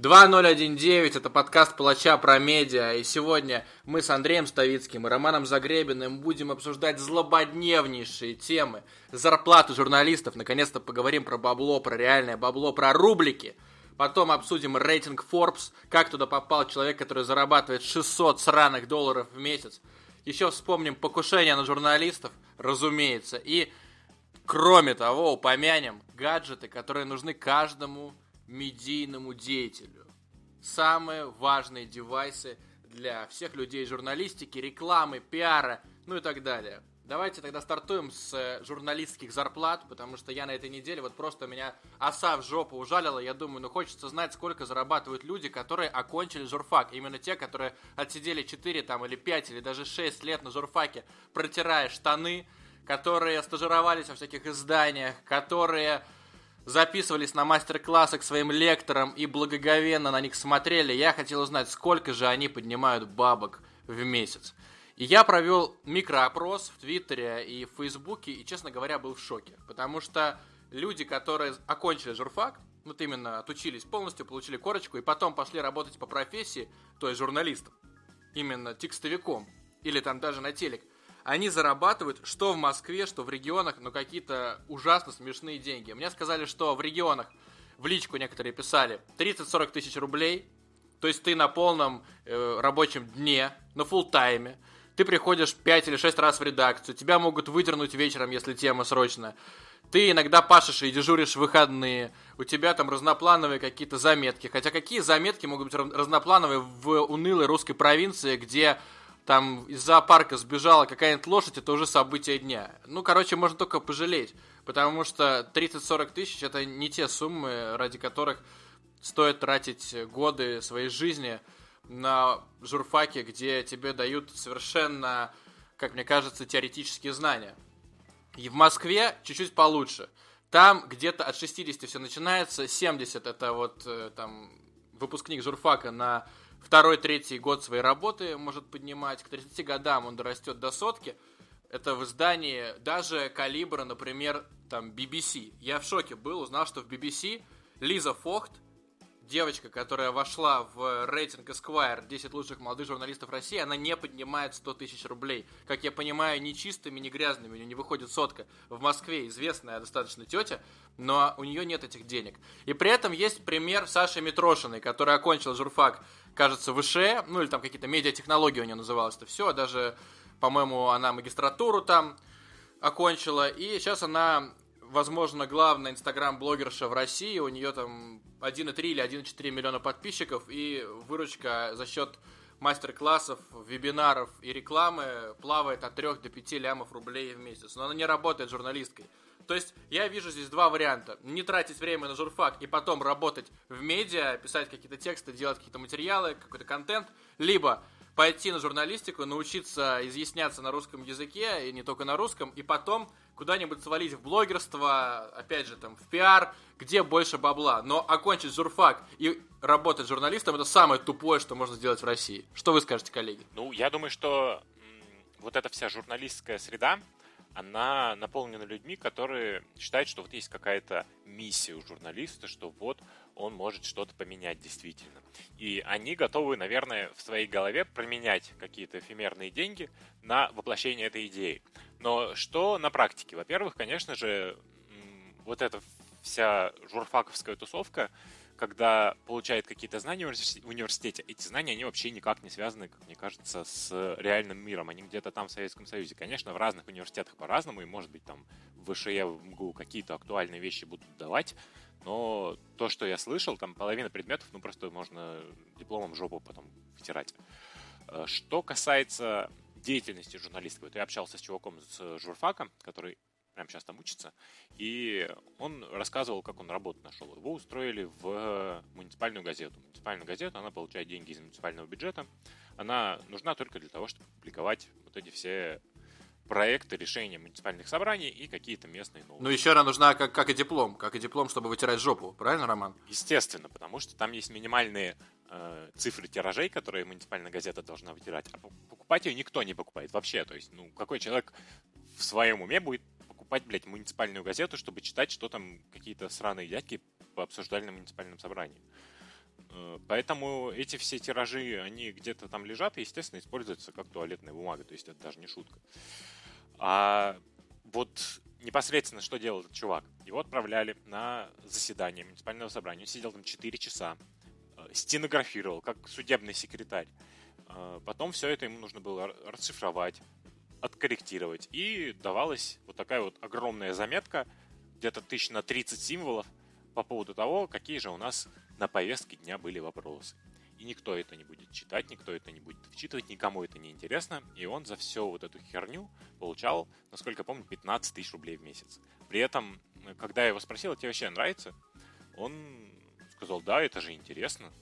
2019 это подкаст Палача про медиа, и сегодня мы с Андреем Ставицким и Романом Загребиным будем обсуждать злободневнейшие темы. Зарплату журналистов, наконец-то поговорим про бабло, про реальное бабло, про рублики. Потом обсудим рейтинг Forbes, как туда попал человек, который зарабатывает 600 сраных долларов в месяц. Еще вспомним покушение на журналистов, разумеется. И, кроме того, упомянем гаджеты, которые нужны каждому медийному деятелю. Самые важные девайсы для всех людей журналистики, рекламы, пиара, ну и так далее. Давайте тогда стартуем с э, журналистских зарплат, потому что я на этой неделе вот просто меня оса в жопу ужалила. Я думаю, ну хочется знать, сколько зарабатывают люди, которые окончили журфак. Именно те, которые отсидели 4 там, или 5 или даже 6 лет на журфаке, протирая штаны, которые стажировались во всяких изданиях, которые записывались на мастер-классы к своим лекторам и благоговенно на них смотрели, я хотел узнать, сколько же они поднимают бабок в месяц. И я провел микроопрос в Твиттере и в Фейсбуке, и, честно говоря, был в шоке. Потому что люди, которые окончили журфак, вот именно отучились полностью, получили корочку, и потом пошли работать по профессии, то есть журналистом, именно текстовиком, или там даже на телек, они зарабатывают что в Москве, что в регионах, но какие-то ужасно смешные деньги. Мне сказали, что в регионах, в личку некоторые писали, 30-40 тысяч рублей, то есть ты на полном э, рабочем дне, на full тайме ты приходишь 5 или 6 раз в редакцию, тебя могут выдернуть вечером, если тема срочная. Ты иногда пашешь и дежуришь в выходные, у тебя там разноплановые какие-то заметки. Хотя какие заметки могут быть разноплановые в унылой русской провинции, где там из зоопарка сбежала какая-нибудь лошадь, это уже событие дня. Ну, короче, можно только пожалеть, потому что 30-40 тысяч это не те суммы, ради которых стоит тратить годы своей жизни на журфаке, где тебе дают совершенно, как мне кажется, теоретические знания. И в Москве чуть-чуть получше. Там где-то от 60 все начинается, 70 это вот э, там выпускник журфака на второй, третий год своей работы может поднимать. К 30 годам он дорастет до сотки. Это в издании даже калибра, например, там BBC. Я в шоке был, узнал, что в BBC Лиза Фохт, девочка, которая вошла в рейтинг Esquire 10 лучших молодых журналистов России, она не поднимает 100 тысяч рублей. Как я понимаю, не чистыми, не грязными, у нее не выходит сотка. В Москве известная достаточно тетя, но у нее нет этих денег. И при этом есть пример Саши Митрошиной, которая окончила журфак, кажется, выше, ну или там какие-то медиатехнологии у нее называлось это все, даже, по-моему, она магистратуру там окончила, и сейчас она возможно, главная инстаграм-блогерша в России. У нее там 1,3 или 1,4 миллиона подписчиков. И выручка за счет мастер-классов, вебинаров и рекламы плавает от 3 до 5 лямов рублей в месяц. Но она не работает журналисткой. То есть я вижу здесь два варианта. Не тратить время на журфак и потом работать в медиа, писать какие-то тексты, делать какие-то материалы, какой-то контент. Либо пойти на журналистику, научиться изъясняться на русском языке, и не только на русском, и потом куда-нибудь свалить в блогерство, опять же, там, в пиар, где больше бабла. Но окончить журфак и работать журналистом – это самое тупое, что можно сделать в России. Что вы скажете, коллеги? Ну, я думаю, что вот эта вся журналистская среда, она наполнена людьми, которые считают, что вот есть какая-то миссия у журналиста, что вот он может что-то поменять действительно. И они готовы, наверное, в своей голове променять какие-то эфемерные деньги на воплощение этой идеи. Но что на практике? Во-первых, конечно же, вот эта вся журфаковская тусовка, когда получает какие-то знания в университете, эти знания, они вообще никак не связаны, как мне кажется, с реальным миром. Они где-то там в Советском Союзе. Конечно, в разных университетах по-разному, и, может быть, там в ВШЕ, в МГУ какие-то актуальные вещи будут давать, но то, что я слышал, там половина предметов, ну, просто можно дипломом жопу потом втирать. Э, что касается деятельности журналистской, вот я общался с чуваком с журфака, который прямо сейчас там учится, и он рассказывал, как он работу нашел. Его устроили в муниципальную газету. Муниципальную газету, она получает деньги из муниципального бюджета. Она нужна только для того, чтобы публиковать вот эти все проекты решения муниципальных собраний и какие-то местные новости. Ну, еще она нужна как, как и диплом, как и диплом, чтобы вытирать жопу, правильно, Роман? Естественно, потому что там есть минимальные э, цифры тиражей, которые муниципальная газета должна вытирать, а покупать ее никто не покупает вообще. То есть, ну, какой человек в своем уме будет покупать, блядь, муниципальную газету, чтобы читать, что там какие-то сраные дядьки обсуждали на муниципальном собрании. Э, поэтому эти все тиражи, они где-то там лежат и, естественно, используются как туалетная бумага. То есть это даже не шутка. А вот непосредственно что делал этот чувак? Его отправляли на заседание муниципального собрания. Он сидел там 4 часа, э, стенографировал, как судебный секретарь. Э, потом все это ему нужно было расшифровать, откорректировать. И давалась вот такая вот огромная заметка, где-то тысяч на 30 символов, по поводу того, какие же у нас на повестке дня были вопросы. И никто это не будет читать, никто это не будет вчитывать, никому это не интересно. И он за всю вот эту херню получал, насколько я помню, 15 тысяч рублей в месяц. При этом, когда я его спросил, тебе вообще нравится? Он сказал, да, это же интересно.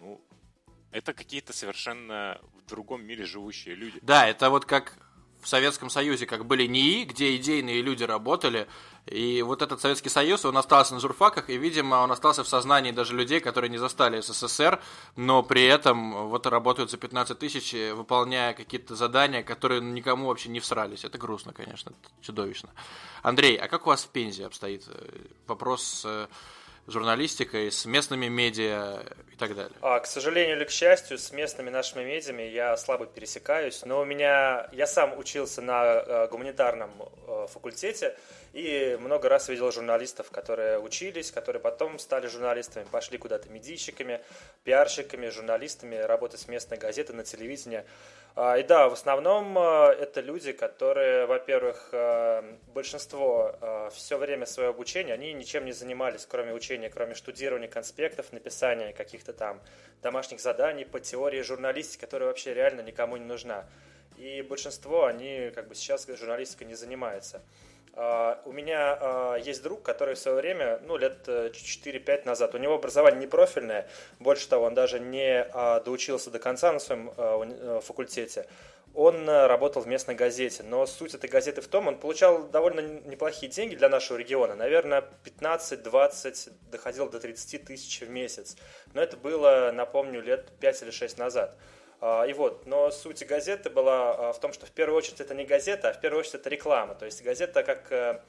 Ну, это какие-то совершенно в другом мире живущие люди. Да, это вот как в Советском Союзе, как были НИИ, где идейные люди работали, и вот этот Советский Союз, он остался на журфаках, и, видимо, он остался в сознании даже людей, которые не застали СССР, но при этом вот работают за 15 тысяч, выполняя какие-то задания, которые никому вообще не всрались. Это грустно, конечно, чудовищно. Андрей, а как у вас в Пензе обстоит э, вопрос с э, журналистикой, с местными медиа так далее? А, к сожалению или к счастью, с местными нашими медиами я слабо пересекаюсь, но у меня, я сам учился на э, гуманитарном э, факультете и много раз видел журналистов, которые учились, которые потом стали журналистами, пошли куда-то медийщиками, пиарщиками, журналистами, работать с местной газеты на телевидении. А, и да, в основном э, это люди, которые, во-первых, э, большинство все время своего обучения, они ничем не занимались, кроме учения, кроме штудирования конспектов, написания каких-то там домашних заданий по теории журналистики, которая вообще реально никому не нужна. И большинство, они как бы сейчас журналистикой не занимаются. А, у меня а, есть друг, который в свое время, ну, лет 4-5 назад, у него образование не профильное, больше того, он даже не а, доучился до конца на своем э, факультете. Он э, работал в местной газете, но суть этой газеты в том, он получал довольно неплохие деньги для нашего региона, наверное, 15-20, доходил до 30 тысяч в месяц. Но это было, напомню, лет 5 или 6 назад. И вот, но суть газеты была а, в том, что в первую очередь это не газета, а в первую очередь это реклама. То есть газета как э,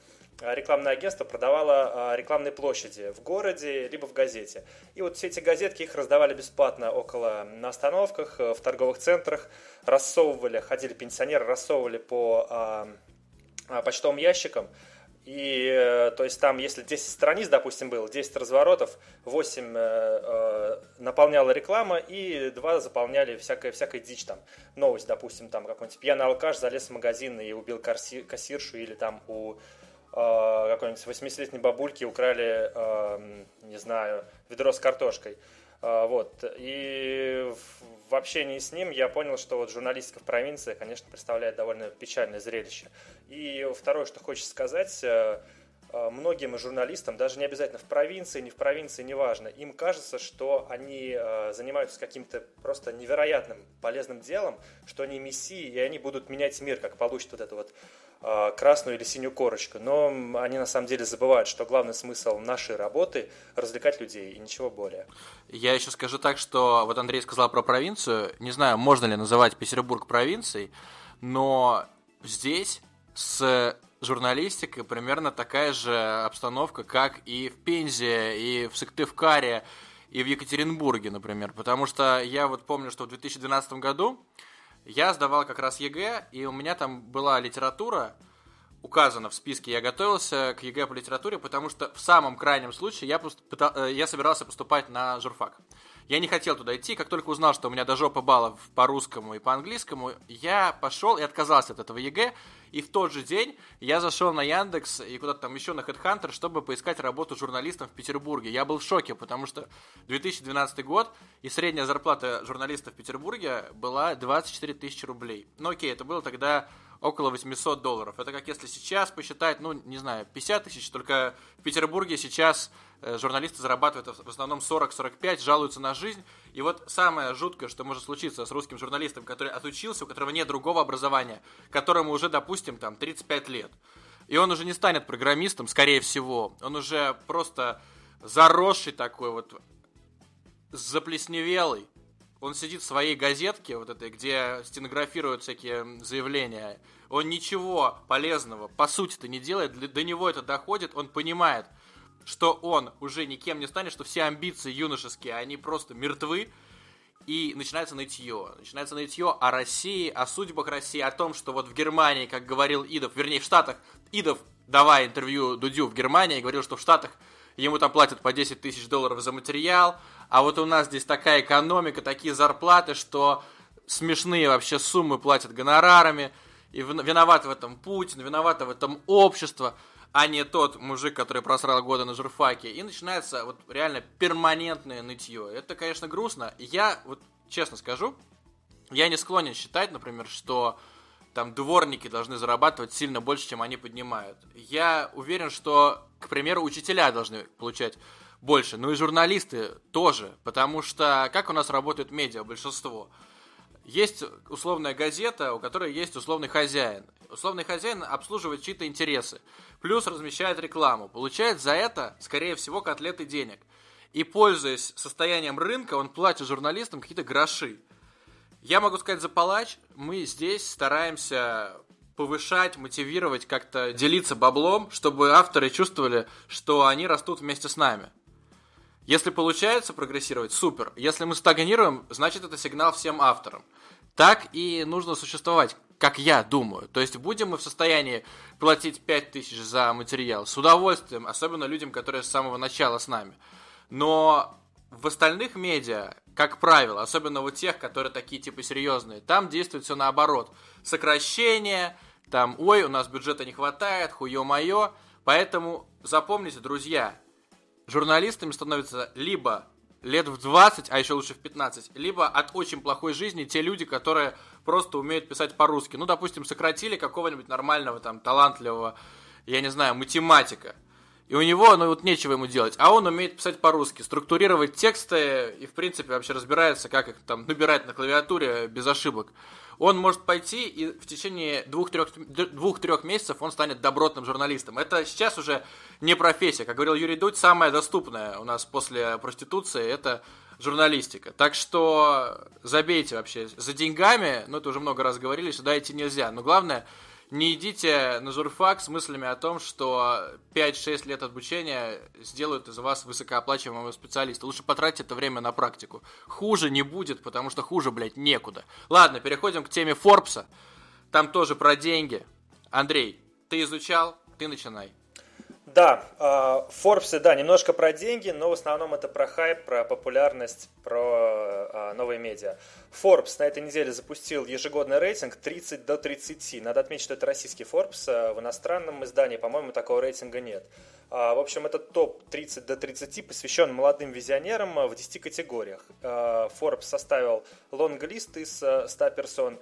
рекламное агентство продавало а, рекламные площади в городе, либо в газете. И вот все эти газетки, их раздавали бесплатно около на остановках, э, в торговых центрах, рассовывали, ходили пенсионеры, рассовывали по почтовым ящикам. И, э, то есть, там, если 10 страниц, допустим, было, 10 разворотов, 8 э, э, наполняла реклама, и 2 заполняли всякая, всякая дичь, там, новость, допустим, там, какой-нибудь пьяный алкаш залез в магазин и убил кассиршу, или там у э, какой-нибудь 80-летней бабульки украли, э, не знаю, ведро с картошкой. Э, вот, и в общении с ним я понял, что вот журналистика в провинции, конечно, представляет довольно печальное зрелище. И второе, что хочется сказать, э, э, многим журналистам, даже не обязательно в провинции, не в провинции, неважно, им кажется, что они э, занимаются каким-то просто невероятным полезным делом, что они мессии, и они будут менять мир, как получат вот это вот а, красную или синюю корочку. Но они на самом деле забывают, что главный смысл нашей работы – развлекать людей и ничего более. Я еще скажу так, что вот Андрей сказал про провинцию. Не знаю, можно ли называть Петербург провинцией, но здесь с журналистикой примерно такая же обстановка, как и в Пензе, и в Сыктывкаре, и в Екатеринбурге, например. Потому что я вот помню, что в 2012 году я сдавал как раз ЕГЭ, и у меня там была литература, указана в списке. Я готовился к ЕГЭ по литературе, потому что в самом крайнем случае я, поступал, э, я собирался поступать на журфак. Я не хотел туда идти, как только узнал, что у меня до жопы баллов по русскому и по английскому, я пошел и отказался от этого ЕГЭ, и в тот же день я зашел на Яндекс и куда-то там еще на HeadHunter, чтобы поискать работу журналистом в Петербурге. Я был в шоке, потому что 2012 год, и средняя зарплата журналиста в Петербурге была 24 тысячи рублей. Ну окей, это было тогда около 800 долларов. Это как если сейчас посчитать, ну, не знаю, 50 тысяч, только в Петербурге сейчас журналисты зарабатывают в основном 40-45, жалуются на жизнь. И вот самое жуткое, что может случиться с русским журналистом, который отучился, у которого нет другого образования, которому уже, допустим, там 35 лет. И он уже не станет программистом, скорее всего. Он уже просто заросший такой вот, заплесневелый он сидит в своей газетке, вот этой, где стенографируют всякие заявления, он ничего полезного, по сути-то, не делает, до него это доходит, он понимает, что он уже никем не станет, что все амбиции юношеские, они просто мертвы, и начинается нытье. Начинается нытье о России, о судьбах России, о том, что вот в Германии, как говорил Идов, вернее, в Штатах, Идов, давая интервью Дудю в Германии, говорил, что в Штатах ему там платят по 10 тысяч долларов за материал, а вот у нас здесь такая экономика, такие зарплаты, что смешные вообще суммы платят гонорарами, и виноват в этом Путин, виновато в этом общество, а не тот мужик, который просрал годы на журфаке. И начинается вот реально перманентное нытье. Это, конечно, грустно. Я вот честно скажу, я не склонен считать, например, что там дворники должны зарабатывать сильно больше, чем они поднимают. Я уверен, что, к примеру, учителя должны получать больше, ну и журналисты тоже, потому что как у нас работают медиа, большинство – есть условная газета, у которой есть условный хозяин. Условный хозяин обслуживает чьи-то интересы, плюс размещает рекламу, получает за это, скорее всего, котлеты денег. И, пользуясь состоянием рынка, он платит журналистам какие-то гроши. Я могу сказать за палач, мы здесь стараемся повышать, мотивировать, как-то делиться баблом, чтобы авторы чувствовали, что они растут вместе с нами. Если получается прогрессировать, супер. Если мы стагнируем, значит это сигнал всем авторам. Так и нужно существовать, как я думаю. То есть будем мы в состоянии платить 5000 за материал с удовольствием, особенно людям, которые с самого начала с нами. Но в остальных медиа, как правило, особенно у тех, которые такие типа серьезные, там действует все наоборот. Сокращение, там, ой, у нас бюджета не хватает, хуё-моё. Поэтому запомните, друзья, журналистами становятся либо лет в 20, а еще лучше в 15, либо от очень плохой жизни те люди, которые просто умеют писать по-русски. Ну, допустим, сократили какого-нибудь нормального, там, талантливого, я не знаю, математика. И у него, ну вот нечего ему делать. А он умеет писать по-русски, структурировать тексты и, в принципе, вообще разбирается, как их там набирать на клавиатуре без ошибок он может пойти и в течение двух-трех двух, трех месяцев он станет добротным журналистом. Это сейчас уже не профессия. Как говорил Юрий Дудь, самая доступная у нас после проституции – это журналистика. Так что забейте вообще за деньгами, ну это уже много раз говорили, сюда идти нельзя. Но главное – не идите на журфак с мыслями о том, что 5-6 лет обучения сделают из вас высокооплачиваемого специалиста. Лучше потратьте это время на практику. Хуже не будет, потому что хуже, блядь, некуда. Ладно, переходим к теме Форбса. Там тоже про деньги. Андрей, ты изучал, ты начинай. Да, а, Forbes, да, немножко про деньги, но в основном это про хайп, про популярность, про а, новые медиа. Forbes на этой неделе запустил ежегодный рейтинг 30 до 30. Надо отметить, что это российский Forbes. А в иностранном издании, по-моему, такого рейтинга нет. В общем, этот топ 30 до 30 посвящен молодым визионерам в 10 категориях. Forbes составил лонглист из 100 персон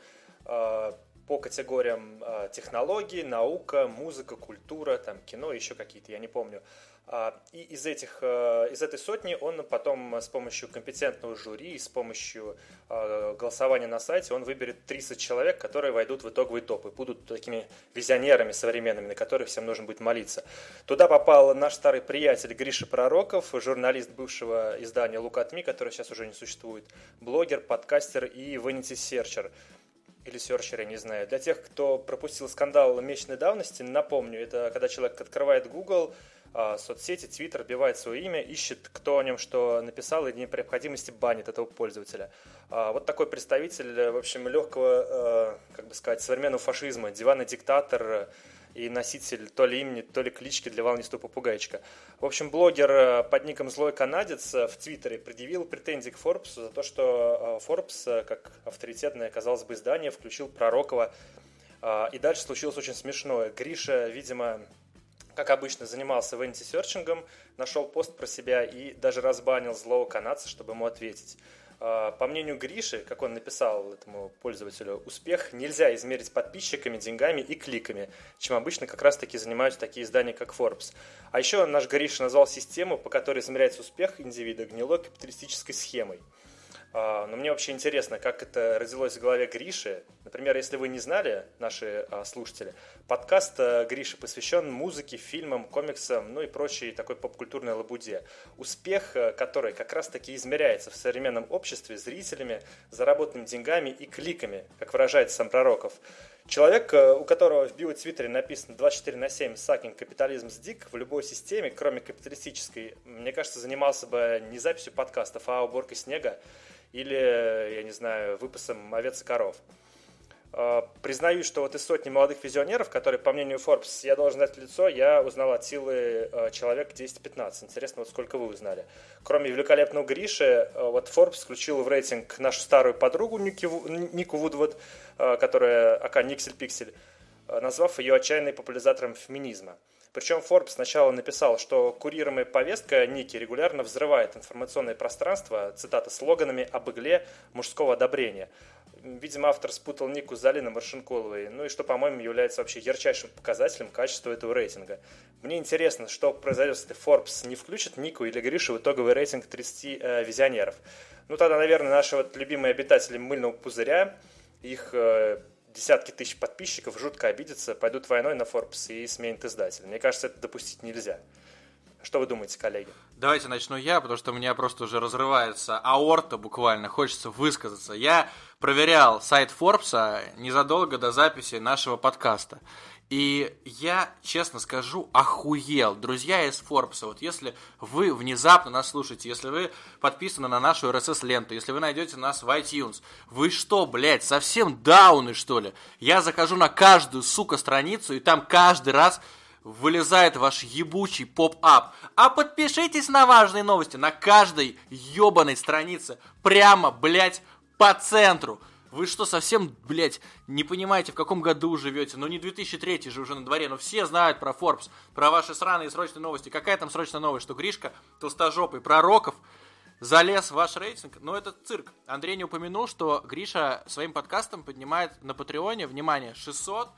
по категориям э, технологии, наука, музыка, культура, там, кино, еще какие-то, я не помню. А, и из, этих, э, из этой сотни он потом с помощью компетентного жюри, с помощью э, голосования на сайте, он выберет 30 человек, которые войдут в итоговый топ и будут такими визионерами современными, на которых всем нужно будет молиться. Туда попал наш старый приятель Гриша Пророков, журналист бывшего издания Лукатми, который сейчас уже не существует, блогер, подкастер и Searcher или серчер, не знаю. Для тех, кто пропустил скандал месячной давности, напомню, это когда человек открывает Google, а, соцсети, Twitter, вбивает свое имя, ищет, кто о нем что написал, и при необходимости банит этого пользователя. А, вот такой представитель, в общем, легкого, а, как бы сказать, современного фашизма, диванный диктатор, и носитель то ли имени, то ли клички для волнистого попугайчика. В общем, блогер э, под ником Злой Канадец э, в Твиттере предъявил претензии к Forbes за то, что э, Forbes, как авторитетное, казалось бы, издание, включил Пророкова. И дальше случилось очень смешное. Гриша, видимо, как обычно, занимался венти-серчингом, нашел пост про себя и даже разбанил злого канадца, чтобы ему ответить. А, по мнению Гриши, как он написал этому пользователю, успех нельзя измерить подписчиками, деньгами и кликами, чем обычно как раз-таки занимаются такие издания, как Forbes. А еще наш Гриша назвал систему, по которой измеряется успех индивида гнилой капиталистической схемой. А, но мне вообще интересно, как это родилось в голове Гриши, Например, если вы не знали, наши а, слушатели, подкаст а, Гриша посвящен музыке, фильмам, комиксам, ну и прочей такой поп-культурной лабуде. Успех, а, который как раз-таки измеряется в современном обществе зрителями, заработанными деньгами и кликами, как выражается сам Пророков. Человек, у которого в био-твиттере написано 24 на 7 «Сакинг капитализм сдик» в любой системе, кроме капиталистической, мне кажется, занимался бы не записью подкастов, а уборкой снега или, я не знаю, выпасом овец и коров. А, признаюсь, что вот из сотни молодых визионеров, которые, по мнению Forbes, я должен дать лицо, я узнал от силы а, человек 10-15. Интересно, вот сколько вы узнали. Кроме великолепного Гриши, а, вот Forbes включил в рейтинг нашу старую подругу Ники, Нику Вудвуд, которая ака Никсель Пиксель, назвав ее отчаянной популяризатором феминизма. Причем Forbes сначала написал, что курируемая повестка Ники регулярно взрывает информационное пространство, цитата, слоганами об игле мужского одобрения. Видимо, автор спутал Нику с Залиной Маршинколовой, ну и что, по-моему, является вообще ярчайшим показателем качества этого рейтинга. Мне интересно, что произойдет, если Forbes не включит Нику или Гришу в итоговый рейтинг 30 э, визионеров. Ну тогда, наверное, наши вот любимые обитатели мыльного пузыря, их э, десятки тысяч подписчиков жутко обидятся, пойдут войной на Forbes и сменят издателя. Мне кажется, это допустить нельзя. Что вы думаете, коллеги? Давайте начну я, потому что у меня просто уже разрывается аорта буквально, хочется высказаться. Я проверял сайт Forbes незадолго до записи нашего подкаста. И я, честно скажу, охуел. Друзья из Forbes, вот если вы внезапно нас слушаете, если вы подписаны на нашу RSS-ленту, если вы найдете нас в iTunes, вы что, блядь, совсем дауны, что ли? Я захожу на каждую, сука, страницу, и там каждый раз вылезает ваш ебучий поп-ап. А подпишитесь на важные новости на каждой ебаной странице. Прямо, блядь, по центру. Вы что, совсем, блядь, не понимаете, в каком году живете? Ну, не 2003 же уже на дворе, но все знают про Forbes, про ваши сраные срочные новости. Какая там срочная новость, что Гришка толстожопый пророков залез в ваш рейтинг? Ну, это цирк. Андрей не упомянул, что Гриша своим подкастом поднимает на Патреоне, внимание, 600,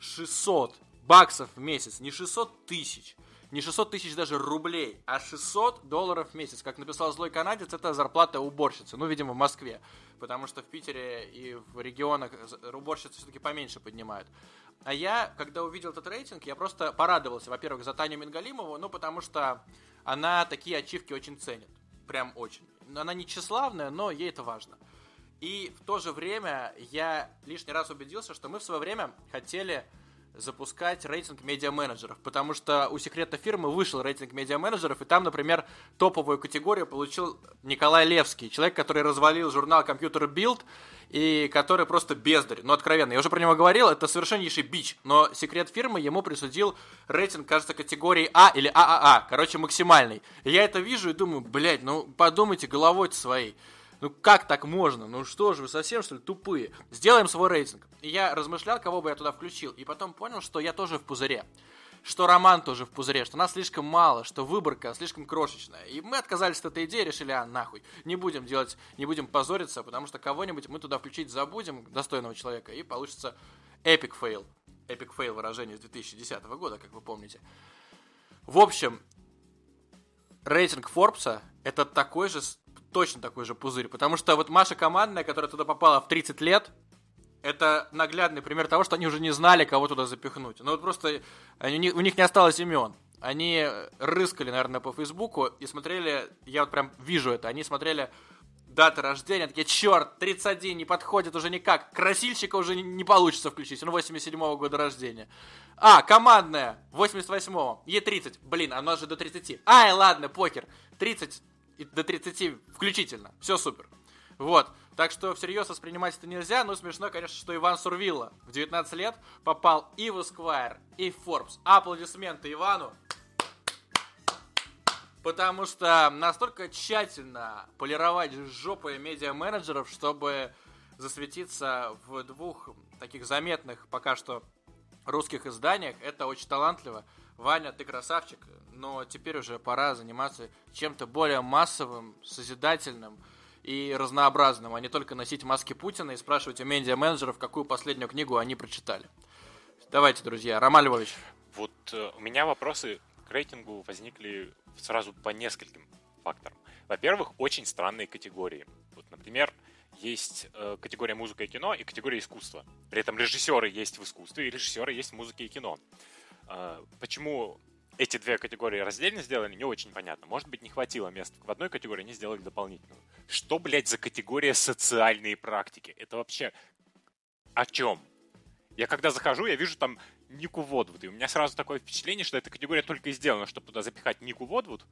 600 баксов в месяц, не 600 тысяч не 600 тысяч даже рублей, а 600 долларов в месяц. Как написал злой канадец, это зарплата уборщицы. Ну, видимо, в Москве потому что в Питере и в регионах уборщицы все-таки поменьше поднимают. А я, когда увидел этот рейтинг, я просто порадовался, во-первых, за Таню Мингалимову, ну, потому что она такие ачивки очень ценит. Прям очень. Она не тщеславная, но ей это важно. И в то же время я лишний раз убедился, что мы в свое время хотели запускать рейтинг медиа-менеджеров, потому что у секретной фирмы вышел рейтинг медиа-менеджеров, и там, например, топовую категорию получил Николай Левский, человек, который развалил журнал Computer Build, и который просто бездарь, ну откровенно, я уже про него говорил, это совершеннейший бич, но секрет фирмы ему присудил рейтинг, кажется, категории А или ААА, короче, максимальный. И я это вижу и думаю, блядь, ну подумайте головой своей. Ну как так можно? Ну что же, вы совсем что ли тупые? Сделаем свой рейтинг. И я размышлял, кого бы я туда включил, и потом понял, что я тоже в пузыре. Что Роман тоже в пузыре, что нас слишком мало, что выборка слишком крошечная. И мы отказались от этой идеи, решили, а нахуй, не будем делать, не будем позориться, потому что кого-нибудь мы туда включить забудем, достойного человека, и получится epic fail. Epic fail выражение с 2010 года, как вы помните. В общем, рейтинг Форбса это такой же точно такой же пузырь. Потому что вот Маша командная, которая туда попала в 30 лет, это наглядный пример того, что они уже не знали, кого туда запихнуть. Ну вот просто они, у них не осталось имен. Они рыскали, наверное, по Фейсбуку и смотрели, я вот прям вижу это, они смотрели даты рождения, такие, черт, 31, не подходит уже никак, красильщика уже не, не получится включить, он 87-го года рождения. А, командная, 88-го, Е30, блин, она же до 30. Ай, ладно, покер, 30, и до 30 включительно. Все супер. Вот. Так что всерьез воспринимать это нельзя, но смешно, конечно, что Иван Сурвилла в 19 лет попал и в Esquire, и в Forbes. Аплодисменты Ивану. Потому что настолько тщательно полировать жопы медиа-менеджеров, чтобы засветиться в двух таких заметных пока что русских изданиях, это очень талантливо. Ваня, ты красавчик, но теперь уже пора заниматься чем-то более массовым, созидательным и разнообразным, а не только носить маски Путина и спрашивать у медиа-менеджеров, какую последнюю книгу они прочитали. Давайте, друзья. Роман Львович. Вот э, у меня вопросы к рейтингу возникли сразу по нескольким факторам. Во-первых, очень странные категории. Вот, например, есть э, категория музыка и кино и категория искусства. При этом режиссеры есть в искусстве и режиссеры есть в музыке и кино. Э, почему эти две категории раздельно сделали, не очень понятно. Может быть, не хватило места в одной категории, они сделали дополнительную. Что, блядь, за категория социальные практики? Это вообще о чем? Я когда захожу, я вижу там Нику Водвуд, и у меня сразу такое впечатление, что эта категория только и сделана, чтобы туда запихать Нику Водвуд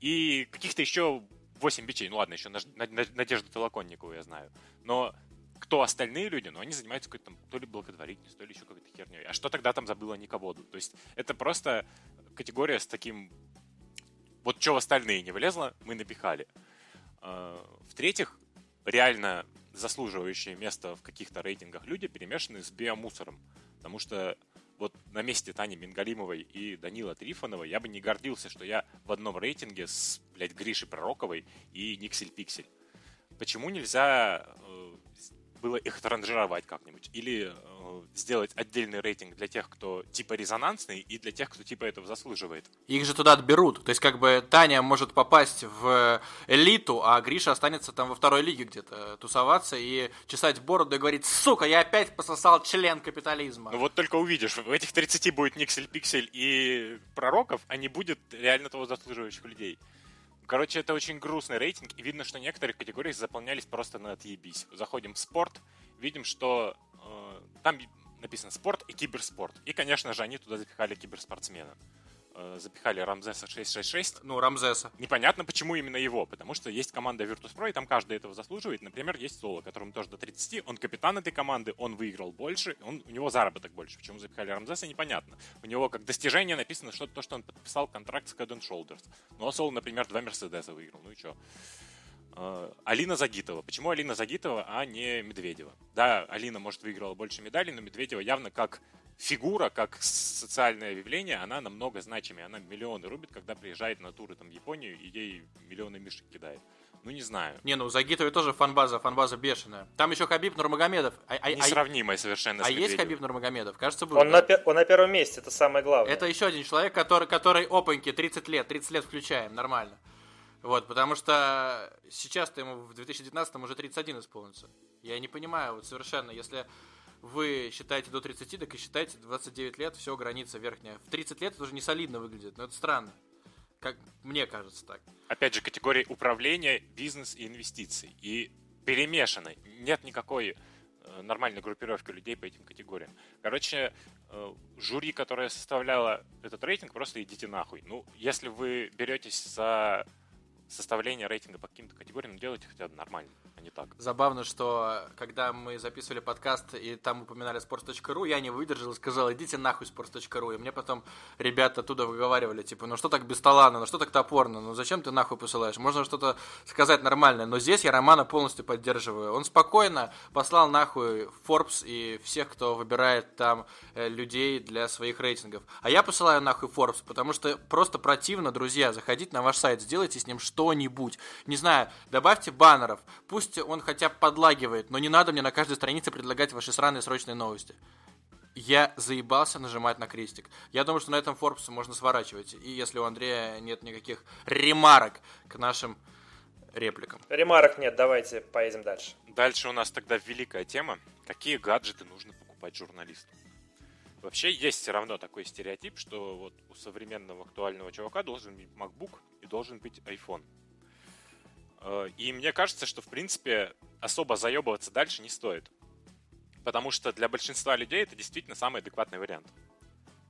и каких-то еще 8 бичей. Ну ладно, еще Надежду Толоконникову я знаю. Но кто остальные люди, ну, они занимаются какой-то там, то ли благотворительностью, то ли еще какой-то херней. А что тогда там забыла Ниководу? То есть это просто категория с таким... Вот что в остальные не влезло, мы напихали. А, в-третьих, реально заслуживающие место в каких-то рейтингах люди перемешаны с биомусором. Потому что вот на месте Тани Мингалимовой и Данила Трифонова я бы не гордился, что я в одном рейтинге с, блядь, Гришей Пророковой и Никсель Пиксель. Почему нельзя было их отранжировать как-нибудь? Или э, сделать отдельный рейтинг для тех, кто типа резонансный, и для тех, кто типа этого заслуживает? Их же туда отберут. То есть, как бы Таня может попасть в элиту, а Гриша останется там во второй лиге где-то тусоваться и чесать бороду и говорить, сука, я опять пососал член капитализма. Ну вот только увидишь, в этих 30 будет Никсель, Пиксель и Пророков, а не будет реально того заслуживающих людей. Короче, это очень грустный рейтинг, и видно, что некоторые категории заполнялись просто на отъебись. Заходим в спорт, видим, что э, там написано спорт и киберспорт. И, конечно же, они туда запихали киберспортсмена. Э, запихали Рамзеса 666. Ну, Рамзеса. Непонятно, почему именно его, потому что есть команда Virtus.pro, и там каждый этого заслуживает. Например, есть Соло, которому тоже до 30, он капитан этой команды, он выиграл больше, он, у него заработок больше. Почему запихали Рамзеса, непонятно. У него как достижение написано что-то, то, что он подписал контракт с Head Shoulders. Ну, а Соло, например, два Мерседеса выиграл, ну и что? Э, Алина Загитова. Почему Алина Загитова, а не Медведева? Да, Алина, может, выиграла больше медалей, но Медведева явно как фигура, как социальное явление, она намного значимее. Она миллионы рубит, когда приезжает на туры там, в Японию и ей миллионы мишек кидает. Ну, не знаю. Не, ну, у Загитовой тоже фанбаза, фанбаза бешеная. Там еще Хабиб Нурмагомедов. А, а, Несравнимая совершенно А есть Хабиб Нурмагомедов? Кажется, был. Он, да? на, он на первом месте, это самое главное. Это еще один человек, который, который опаньки, 30 лет, 30 лет включаем, нормально. Вот, потому что сейчас-то ему в 2019 уже 31 исполнится. Я не понимаю, вот совершенно, если вы считаете до 30, так и считаете 29 лет, все, граница верхняя. В 30 лет это уже не солидно выглядит, но это странно. Как мне кажется так. Опять же, категории управления, бизнес и инвестиций. И перемешаны. Нет никакой э, нормальной группировки людей по этим категориям. Короче, э, жюри, которое составляло этот рейтинг, просто идите нахуй. Ну, если вы беретесь за составление рейтинга по каким-то категориям, ну, делайте хотя бы нормально а не так. Забавно, что когда мы записывали подкаст и там упоминали sports.ru, я не выдержал и сказал, идите нахуй sports.ru. И мне потом ребята оттуда выговаривали, типа, ну что так бесталанно, ну что так топорно, ну зачем ты нахуй посылаешь? Можно что-то сказать нормальное. Но здесь я Романа полностью поддерживаю. Он спокойно послал нахуй Forbes и всех, кто выбирает там э, людей для своих рейтингов. А я посылаю нахуй Forbes, потому что просто противно, друзья, заходить на ваш сайт, сделайте с ним что-нибудь. Не знаю, добавьте баннеров, пусть пусть он хотя бы подлагивает, но не надо мне на каждой странице предлагать ваши сраные срочные новости. Я заебался нажимать на крестик. Я думаю, что на этом Форбсе можно сворачивать. И если у Андрея нет никаких ремарок к нашим репликам. Ремарок нет, давайте поедем дальше. Дальше у нас тогда великая тема. Какие гаджеты нужно покупать журналисту? Вообще есть все равно такой стереотип, что вот у современного актуального чувака должен быть MacBook и должен быть iPhone. Э, и мне кажется, что, в принципе, особо заебываться дальше не стоит. Потому что для большинства людей это действительно самый адекватный вариант.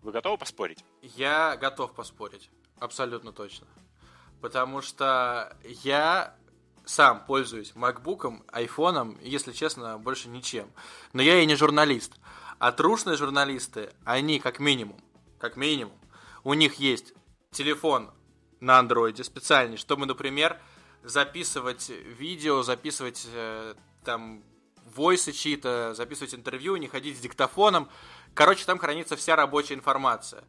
Вы готовы поспорить? Я готов поспорить. Абсолютно точно. Потому что я сам пользуюсь макбуком, айфоном, если честно, больше ничем. Но я и не журналист. А трушные журналисты, они как минимум, как минимум, у них есть телефон на андроиде специальный, чтобы, например, записывать видео, записывать э, там войсы чьи-то, записывать интервью, не ходить с диктофоном. Короче, там хранится вся рабочая информация.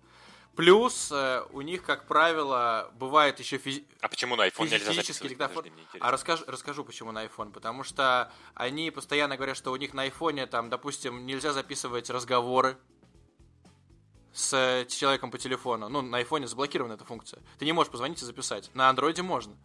Плюс э, у них, как правило, бывает еще физи... А почему на iPhone нельзя записывать? диктофон? А расскажу, расскажу, почему на iPhone. Потому что они постоянно говорят, что у них на iPhone, там, допустим, нельзя записывать разговоры с человеком по телефону. Ну, на iPhone заблокирована эта функция. Ты не можешь позвонить и записать. На андроиде можно.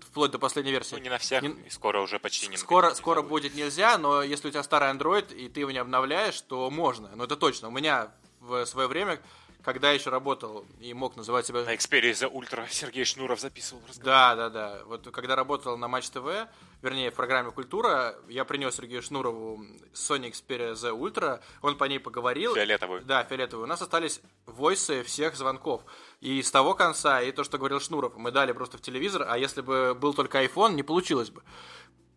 Вплоть до последней версии. Ну, не на всех, не... и скоро уже почти не Скоро, скоро будет нельзя, но если у тебя старый Android, и ты его не обновляешь, то можно. Но это точно. У меня в свое время когда еще работал и мог называть себя... На Xperia за Ультра Сергей Шнуров записывал разговор. Да, да, да. Вот когда работал на Матч ТВ, вернее, в программе «Культура», я принес Сергею Шнурову Sony Xperia Z Ultra, он по ней поговорил. Фиолетовую. Да, фиолетовую. У нас остались войсы всех звонков. И с того конца, и то, что говорил Шнуров, мы дали просто в телевизор, а если бы был только iPhone, не получилось бы.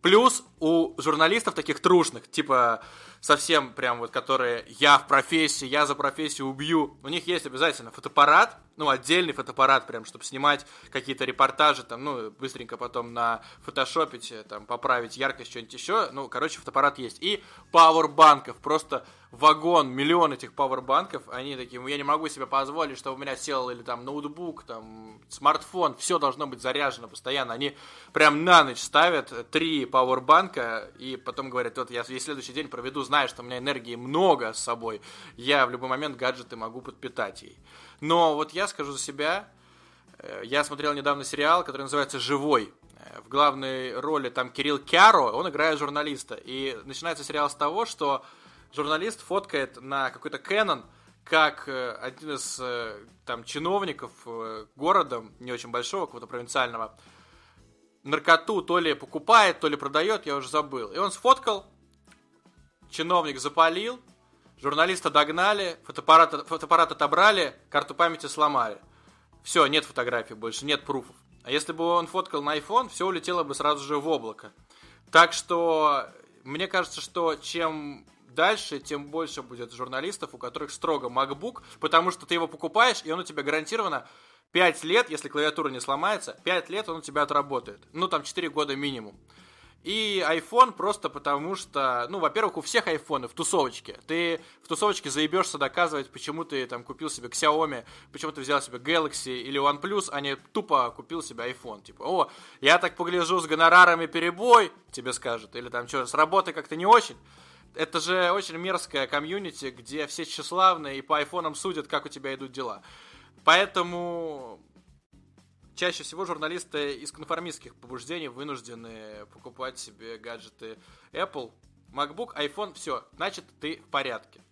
Плюс у журналистов таких трушных, типа совсем прям вот, которые я в профессии, я за профессию убью, у них есть обязательно фотоаппарат, ну, отдельный фотоаппарат прям, чтобы снимать какие-то репортажи, там, ну, быстренько потом на фотошопить, там, поправить яркость, что-нибудь еще, ну, короче, фотоаппарат есть. И пауэрбанков, просто вагон, миллион этих пауэрбанков, они такие, я не могу себе позволить, чтобы у меня сел или там ноутбук, там, смартфон, все должно быть заряжено постоянно. Они прям на ночь ставят три пауэрбанка и потом говорят, вот я весь следующий день проведу, зная, что у меня энергии много с собой, я в любой момент гаджеты могу подпитать ей. Но вот я скажу за себя, э, я смотрел недавно сериал, который называется «Живой». Э, в главной роли там Кирилл Кяро, он играет журналиста. И начинается сериал с того, что журналист фоткает на какой-то Canon, как э, один из там чиновников города, не очень большого, какого-то провинциального, наркоту то ли покупает, то ли продает, я уже забыл. И он сфоткал, чиновник запалил, Журналиста догнали, фотоаппарат, фотоаппарат отобрали, карту памяти сломали. Все, нет фотографий больше, нет пруфов. А если бы он фоткал на iPhone, все улетело бы сразу же в облако. Так что мне кажется, что чем дальше, тем больше будет журналистов, у которых строго MacBook, потому что ты его покупаешь, и он у тебя гарантированно 5 лет, если клавиатура не сломается, 5 лет он у тебя отработает. Ну, там 4 года минимум. И iPhone просто потому что, ну, во-первых, у всех айфоны в тусовочке. Ты в тусовочке заебешься доказывать, почему ты там купил себе Xiaomi, почему ты взял себе Galaxy или OnePlus, а не тупо купил себе iPhone. Типа, о, я так погляжу с гонорарами перебой, тебе скажут. Или там что, с работы как-то не очень. Это же очень мерзкая комьюнити, где все тщеславные и по айфонам судят, как у тебя идут дела. Поэтому чаще всего журналисты из конформистских побуждений вынуждены покупать себе гаджеты Apple, MacBook, iPhone, все, значит, ты в порядке.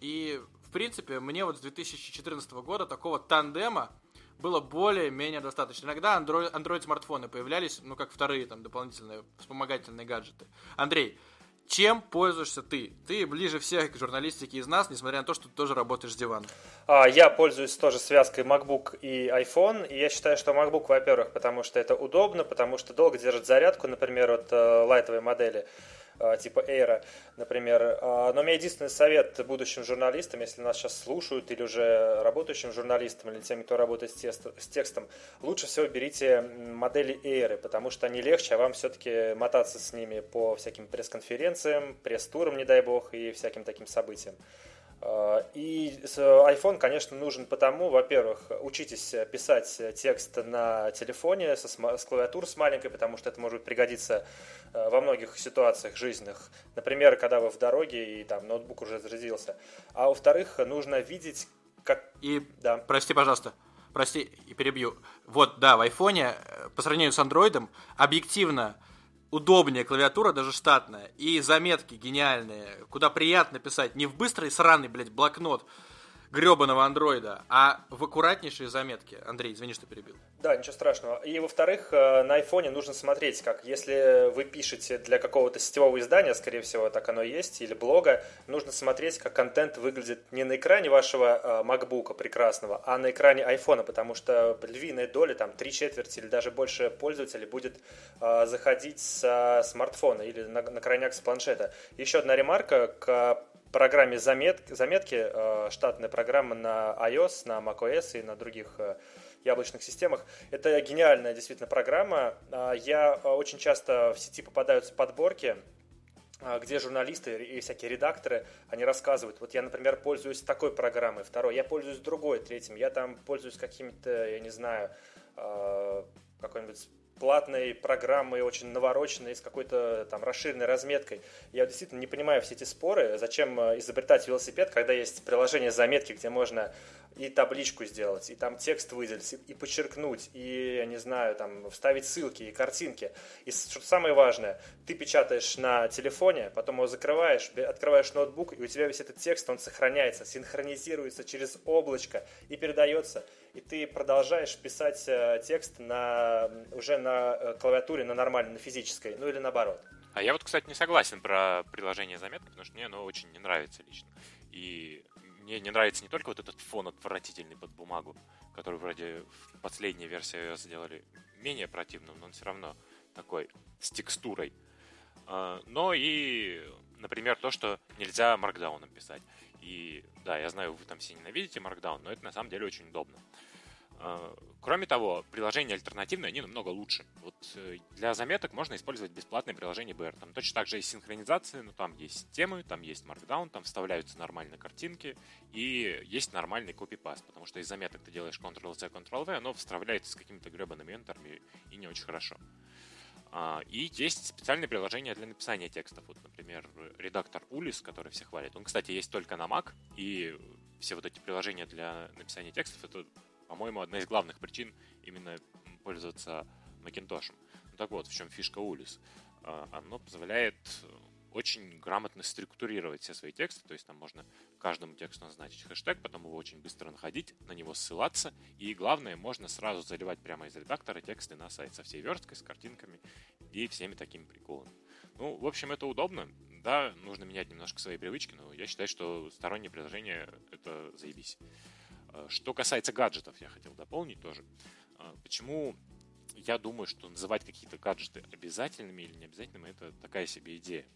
И, в принципе, мне вот с 2014 года такого тандема было более-менее достаточно. Иногда Android, Android смартфоны появлялись, ну, как вторые там дополнительные вспомогательные гаджеты. Андрей, чем пользуешься ты? Ты ближе всех к журналистике из нас, несмотря на то, что ты тоже работаешь с дивана. А, я пользуюсь тоже связкой MacBook и iPhone, и я считаю, что MacBook, во-первых, потому что это удобно, потому что долго держит зарядку, например, от э, лайтовой модели. А, типа Эйра, например. А, но у меня единственный совет будущим журналистам, если нас сейчас слушают, или уже работающим журналистам, или тем, кто работает с текстом, лучше всего берите модели Эйры, потому что они легче, а вам все-таки мотаться с ними по всяким пресс-конференциям, пресс-турам, не дай бог, и всяким таким событиям. А, и iPhone, конечно, нужен потому, во-первых, учитесь писать текст на телефоне со, с клавиатуры с маленькой, потому что это может пригодиться а, во многих ситуациях жизненных. Например, когда вы в дороге и там ноутбук уже разрядился. А во-вторых, нужно видеть, как... И, да. прости, пожалуйста, прости, и перебью. Вот, да, в айфоне, э, по сравнению с андроидом, объективно удобнее клавиатура, даже штатная, и заметки гениальные, куда приятно писать не в быстрый сраный, блядь, блокнот, гребаного андроида, а в аккуратнейшие заметки. Андрей, извини, что перебил. Да, ничего страшного. И во-вторых, э, на айфоне нужно смотреть, как если вы пишете для какого-то сетевого издания, скорее всего, так оно и есть, или блога, нужно смотреть, как контент выглядит не на экране вашего э, прекрасного, а на экране айфона, потому что львиная доля, там, три четверти или даже больше пользователей будет э, заходить с смартфона или на, на крайняк с планшета. Еще одна ремарка к программе замет, заметки, э, штатная программа на iOS, на macOS и на других э, яблочных системах. Это гениальная действительно программа. А, я э, очень часто в сети попадаются подборки, где журналисты и всякие редакторы, они рассказывают, вот я, например, пользуюсь такой программой, второй, я пользуюсь другой, третьим, я там пользуюсь какими-то, я не знаю, какой-нибудь платной программой, очень навороченной, с какой-то там расширенной разметкой. Я действительно не понимаю все эти споры, зачем э, изобретать велосипед, когда есть приложение заметки, где можно и табличку сделать, и там текст выделить, и, подчеркнуть, и, я не знаю, там вставить ссылки и картинки. И что самое важное, ты печатаешь на телефоне, потом его закрываешь, открываешь ноутбук, и у тебя весь этот текст, он сохраняется, синхронизируется через облачко и передается. И ты продолжаешь писать э, текст на, уже на э, клавиатуре, на нормальной, на физической, ну или наоборот. А я вот, кстати, не согласен про приложение заметки, потому что мне оно очень не нравится лично. И мне не нравится не только вот этот фон отвратительный под бумагу, который вроде в последней версии сделали менее противным, но он все равно такой с текстурой. А, но и, например, то, что нельзя маркдауном писать. И да, я знаю, вы там все ненавидите маркдаун, но это на самом деле очень удобно. А, кроме того, приложения альтернативные, они намного лучше. Вот э, для заметок можно использовать бесплатное приложение BR. Там точно так же есть синхронизация, но там есть темы, там есть Markdown, там вставляются нормальные картинки и есть нормальный копипаст, потому что из заметок ты делаешь Ctrl-C, Ctrl-V, оно вставляется с какими-то гребаными энтерами и не очень хорошо. А, и есть специальные приложения для написания текстов. Вот, например, редактор Ulis, который все хвалят. Он, кстати, есть только на Mac, и все вот эти приложения для написания текстов, это по-моему, одна из главных причин именно пользоваться Macintosh. Ну так вот, в чем фишка Улис. А, оно позволяет очень грамотно структурировать все свои тексты, то есть там можно каждому тексту назначить хэштег, потом его очень быстро находить, на него ссылаться, и главное, можно сразу заливать прямо из редактора тексты на сайт со всей версткой, с картинками и всеми такими приколами. Ну, в общем, это удобно. Да, нужно менять немножко свои привычки, но я считаю, что стороннее приложение — это заебись. Э, что касается гаджетов, я хотел дополнить тоже. Э, почему я думаю, что называть какие-то гаджеты обязательными или необязательными, это такая себе идея.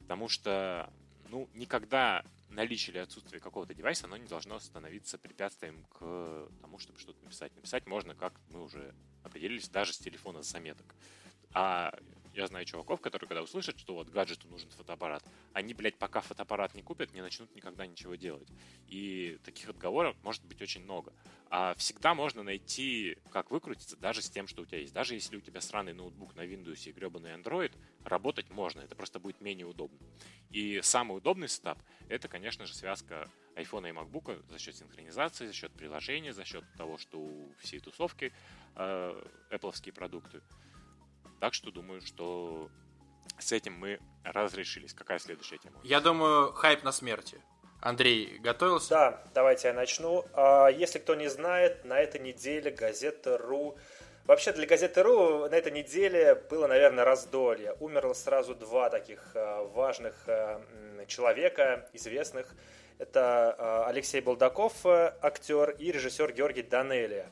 Потому что, ну, никогда наличие или отсутствие какого-то девайса, оно не должно становиться препятствием к тому, чтобы что-то написать. Написать можно, как мы уже определились, даже с телефона заметок. А я знаю чуваков, которые, когда услышат, что вот гаджету нужен фотоаппарат, они, блядь, пока фотоаппарат не купят, не начнут никогда ничего делать. И таких отговоров может быть очень много. А всегда можно найти, как выкрутиться, даже с тем, что у тебя есть. Даже если у тебя сраный ноутбук на Windows и гребаный Android, работать можно. Это просто будет менее удобно. И самый удобный сетап — это, конечно же, связка iPhone и MacBook за счет синхронизации, за счет приложения, за счет того, что у всей тусовки э, Apple продукты — так что думаю, что с этим мы разрешились. Какая следующая тема? Я думаю, хайп на смерти. Андрей, готовился? Да, давайте я начну. А, если кто не знает, на этой неделе газета «Ру» Вообще для газеты «Ру» на этой неделе было, наверное, раздолье. Умерло сразу два таких а, важных а, человека, известных. Это Алексей Балдаков, актер, и режиссер Георгий Данелия.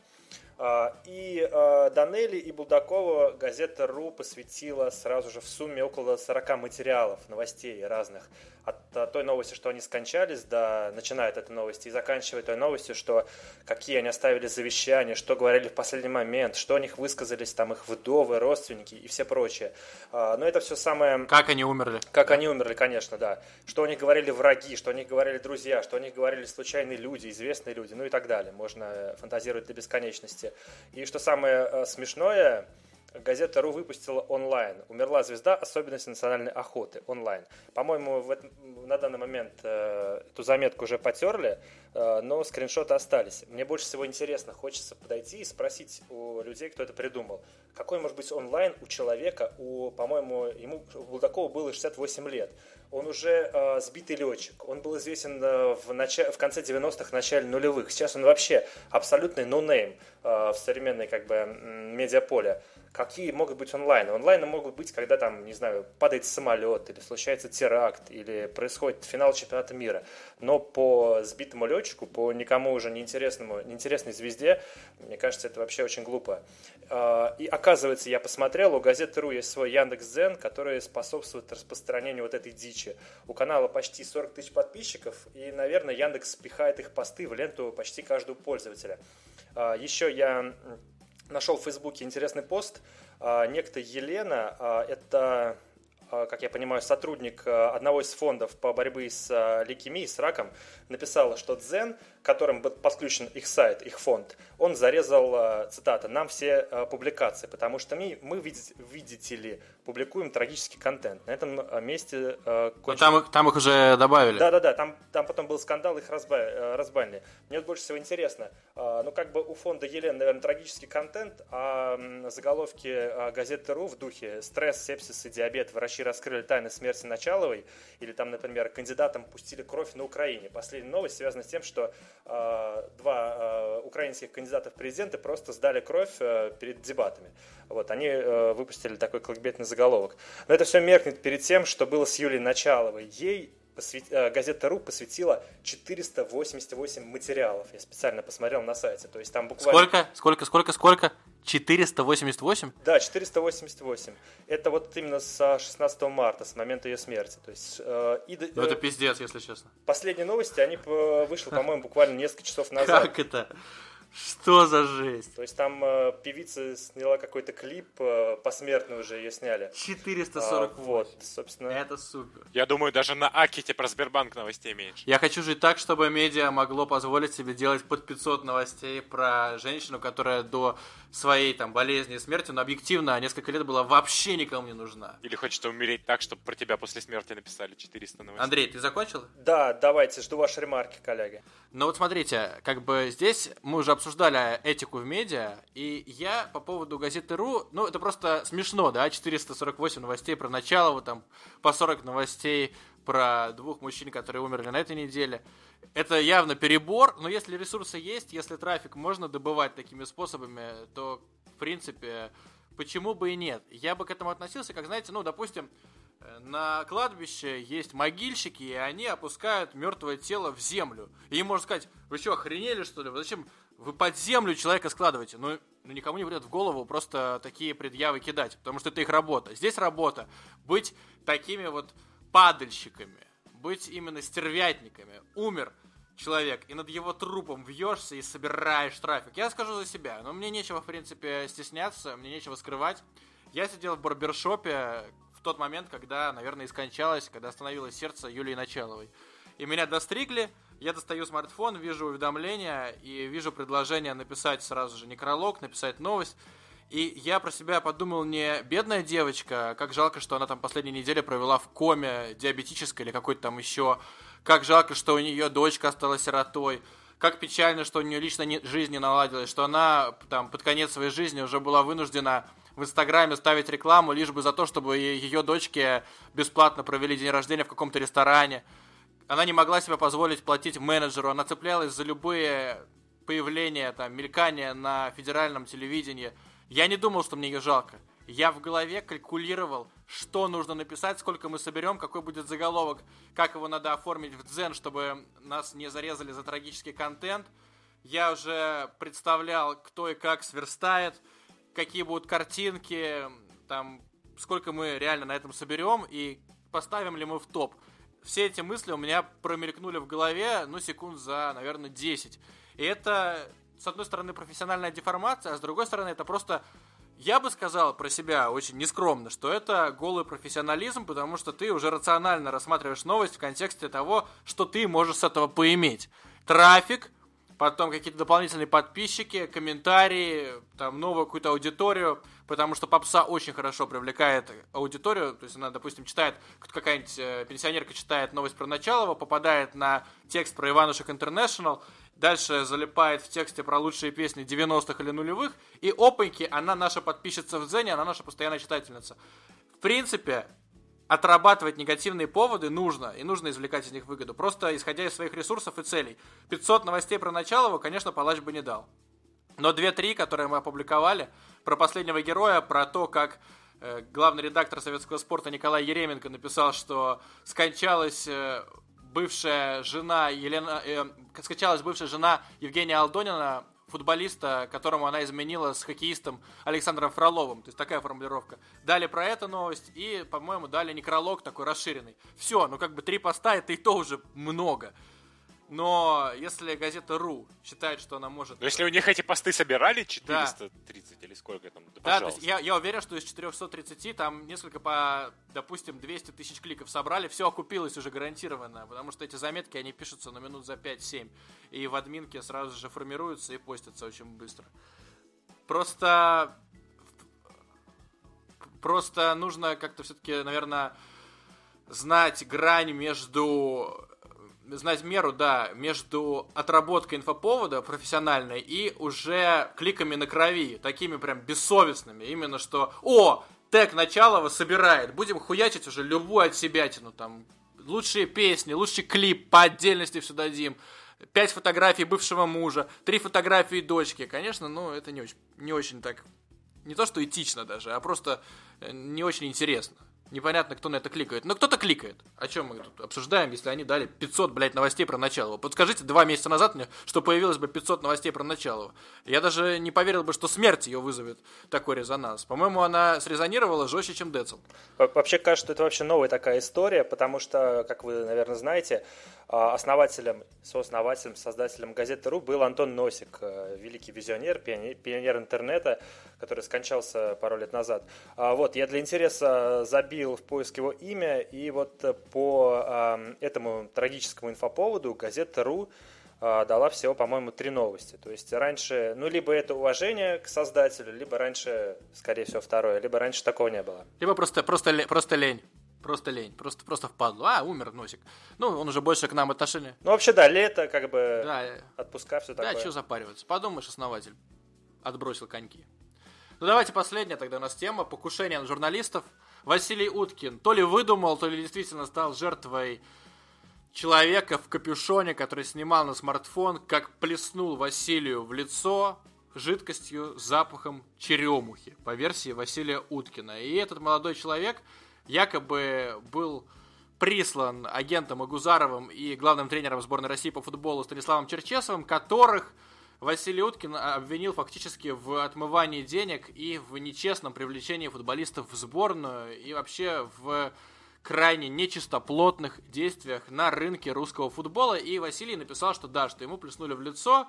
А, и а, Данели и Булдакова газета «Ру» посвятила сразу же в сумме около 40 материалов, новостей разных от той новости, что они скончались, да, начинает этой новости, и заканчивает той новостью, что какие они оставили завещания, что говорили в последний момент, что о них высказались там их вдовы, родственники и все прочее. А, но это все самое... Как они умерли. Как они умерли, конечно, да. Что о них говорили враги, что о них говорили друзья, что о них говорили случайные люди, известные люди, ну и так далее. Можно фантазировать до бесконечности. И что самое э, смешное, газета РУ выпустила онлайн. Умерла звезда. Особенности национальной охоты. Онлайн. По-моему, в этом, на данный момент э, эту заметку уже потерли, э, но скриншоты остались. Мне больше всего интересно, хочется подойти и спросить у людей, кто это придумал. Какой может быть онлайн у человека, у, по-моему, ему у Булдакова было 68 лет. Он уже э, сбитый летчик. Он был известен э, в, нач... в конце 90-х, начале нулевых. Сейчас он вообще абсолютный no-name э, в современной как бы медиаполе какие могут быть онлайны. Онлайны могут быть, когда там, не знаю, падает самолет, или случается теракт, или происходит финал чемпионата мира. Но по сбитому летчику, по никому уже неинтересному, неинтересной звезде, мне кажется, это вообще очень глупо. А, и оказывается, я посмотрел, у газеты РУ есть свой Яндекс.Зен, который способствует распространению вот этой дичи. У канала почти 40 тысяч подписчиков, и, наверное, Яндекс спихает их посты в ленту почти каждого пользователя. А, Еще я нашел в Фейсбуке интересный пост. А, некто Елена, а, это э, как я понимаю, сотрудник одного из фондов по борьбе с лейкемией, с раком, написал, что Дзен, которым был подключен их сайт, их фонд, он зарезал, цитата, «нам все публикации, потому что мы, мы видите ли, публикуем трагический контент». На этом месте... Кончили... Там, их, там их уже добавили. Да-да-да, там, там потом был скандал, их разбанили. Мне вот больше всего интересно, ну как бы у фонда Елен, наверное, трагический контент, а заголовки газеты РУ в духе «Стресс, сепсис и диабет. Врачи раскрыли тайны смерти Началовой» или там, например, «Кандидатам пустили кровь на Украине». Последняя новость связана с тем, что э, два э, украинских кандидата в президенты просто сдали кровь э, перед дебатами. Вот, они э, выпустили такой кликбетный заголовок. Но это все меркнет перед тем, что было с Юлией Началовой. Ей посвят... Э, газета РУ посвятила 488 материалов. Я специально посмотрел на сайте. То есть там буквально... Сколько? Сколько? Сколько? Сколько? 488? Да, 488. Это вот именно с 16 марта, с момента ее смерти. То есть, э, и, ну, это пиздец, если честно. Последние новости, они вышли, по-моему, буквально несколько часов назад. Как это? Что за жесть? То есть там э, певица сняла какой-то клип, э, посмертно уже ее сняли. 440. А, вот, собственно. Это супер. Я думаю, даже на Аките про Сбербанк новостей меньше. Я хочу жить так, чтобы медиа могло позволить себе делать под 500 новостей про женщину, которая до своей там болезни и смерти, но объективно несколько лет была вообще никому не нужна. Или хочется умереть так, чтобы про тебя после смерти написали 400 новостей. Андрей, ты закончил? Да, давайте, жду ваши ремарки, коллеги. Ну вот смотрите, как бы здесь мы уже обсуждали этику в медиа, и я по поводу газеты РУ, ну это просто смешно, да, 448 новостей про начало, вот там по 40 новостей про двух мужчин, которые умерли на этой неделе. Это явно перебор, но если ресурсы есть, если трафик можно добывать такими способами, то в принципе почему бы и нет. Я бы к этому относился, как знаете, ну допустим, на кладбище есть могильщики, и они опускают мертвое тело в землю. И им можно сказать, вы что, охренели что ли? Зачем вы под землю человека складываете? Ну, ну никому не придет в голову просто такие предъявы кидать, потому что это их работа. Здесь работа быть такими вот падальщиками, быть именно стервятниками. Умер человек, и над его трупом вьешься и собираешь трафик. Я скажу за себя, но мне нечего, в принципе, стесняться, мне нечего скрывать. Я сидел в барбершопе, тот момент, когда, наверное, и скончалась, когда остановилось сердце Юлии Началовой. И меня достригли, я достаю смартфон, вижу уведомления и вижу предложение написать сразу же некролог, написать новость. И я про себя подумал, не бедная девочка, как жалко, что она там последние недели провела в коме диабетической или какой-то там еще, как жалко, что у нее дочка осталась сиротой, как печально, что у нее лично жизнь не наладилась, что она там под конец своей жизни уже была вынуждена в Инстаграме ставить рекламу, лишь бы за то, чтобы ее дочке бесплатно провели день рождения в каком-то ресторане. Она не могла себе позволить платить менеджеру, она цеплялась за любые появления, там, мелькания на федеральном телевидении. Я не думал, что мне ее жалко. Я в голове калькулировал, что нужно написать, сколько мы соберем, какой будет заголовок, как его надо оформить в дзен, чтобы нас не зарезали за трагический контент. Я уже представлял, кто и как сверстает, какие будут картинки, там, сколько мы реально на этом соберем и поставим ли мы в топ. Все эти мысли у меня промелькнули в голове, ну, секунд за, наверное, 10. И это, с одной стороны, профессиональная деформация, а с другой стороны, это просто я бы сказал про себя очень нескромно, что это голый профессионализм, потому что ты уже рационально рассматриваешь новость в контексте того, что ты можешь с этого поиметь. Трафик, потом какие-то дополнительные подписчики, комментарии, там новую какую-то аудиторию, потому что попса очень хорошо привлекает аудиторию, то есть она, допустим, читает, какая-нибудь э, пенсионерка читает новость про Началова, попадает на текст про Иванушек Интернешнл, дальше залипает в тексте про лучшие песни 90-х или нулевых, и опаньки, она наша подписчица в Дзене, она наша постоянная читательница. В принципе, отрабатывать негативные поводы нужно, и нужно извлекать из них выгоду, просто исходя из своих ресурсов и целей. 500 новостей про Началова, конечно, палач бы не дал. Но 2-3, которые мы опубликовали, про последнего героя, про то, как э, главный редактор советского спорта Николай Еременко написал, что скончалась э, бывшая жена Елена, э, скончалась бывшая жена Евгения Алдонина, футболиста, которому она изменила с хоккеистом Александром Фроловым. То есть такая формулировка. Дали про эту новость и, по-моему, дали некролог такой расширенный. Все, ну как бы три поста, это и то уже много. Но если газета РУ считает, что она может... Но если у них эти посты собирали 430 да. или сколько там, да, да то есть я, я уверен, что из 430 там несколько по, допустим, 200 тысяч кликов собрали, все окупилось уже гарантированно, потому что эти заметки, они пишутся на минут за 5-7, и в админке сразу же формируются и постятся очень быстро. Просто... Просто нужно как-то все-таки, наверное, знать грань между знать меру, да, между отработкой инфоповода профессиональной и уже кликами на крови, такими прям бессовестными, именно что, о, тег Началова собирает, будем хуячить уже любую от себя тяну, там, лучшие песни, лучший клип по отдельности все дадим, пять фотографий бывшего мужа, три фотографии дочки, конечно, ну, это не очень, не очень так, не то что этично даже, а просто э, не очень интересно непонятно, кто на это кликает. Но кто-то кликает. О чем мы тут обсуждаем, если они дали 500, блядь, новостей про начало? Подскажите два месяца назад мне, что появилось бы 500 новостей про начало. Я даже не поверил бы, что смерть ее вызовет такой резонанс. По-моему, она срезонировала жестче, чем Децл. Вообще кажется, что это вообще новая такая история, потому что, как вы, наверное, знаете, а, основателем, сооснователем, создателем газеты «Ру» был Антон Носик, э, великий визионер, пионер интернета, который скончался пару лет назад. А, вот, я для интереса забил в поиск его имя, и вот по этому трагическому инфоповоду газета «Ру» а, дала всего, по-моему, три новости. То есть раньше, ну, либо это уважение к создателю, либо раньше, скорее всего, второе, либо раньше такого не было. Либо просто, просто, просто лень. Просто лень, просто, просто впадло. А, умер носик. Ну, он уже больше к нам отношения. Ну, вообще, да, лето, как бы, да, отпуска, все такое. Да, что запариваться. Подумаешь, основатель отбросил коньки. Ну давайте последняя тогда у нас тема. Покушение на журналистов. Василий Уткин то ли выдумал, то ли действительно стал жертвой человека в капюшоне, который снимал на смартфон, как плеснул Василию в лицо жидкостью с запахом черемухи, по версии Василия Уткина. И этот молодой человек якобы был прислан агентом Агузаровым и главным тренером сборной России по футболу Станиславом Черчесовым, которых Василий Уткин обвинил фактически в отмывании денег и в нечестном привлечении футболистов в сборную и вообще в крайне нечистоплотных действиях на рынке русского футбола. И Василий написал, что да, что ему плеснули в лицо,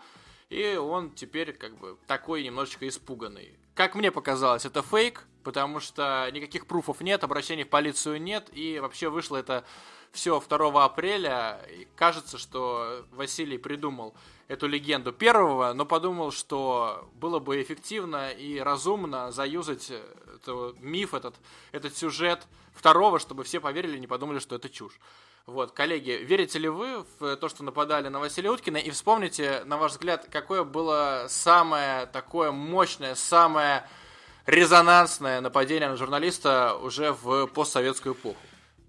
и он теперь как бы такой немножечко испуганный. Как мне показалось, это фейк, потому что никаких пруфов нет, обращений в полицию нет, и вообще вышло это все 2 апреля. И кажется, что Василий придумал эту легенду первого, но подумал, что было бы эффективно и разумно заюзать это, миф, этот, этот сюжет второго, чтобы все поверили и не подумали, что это чушь. Вот, коллеги, верите ли вы в то, что нападали на Василия Уткина? И вспомните, на ваш взгляд, какое было самое такое мощное, самое резонансное нападение на журналиста уже в постсоветскую эпоху?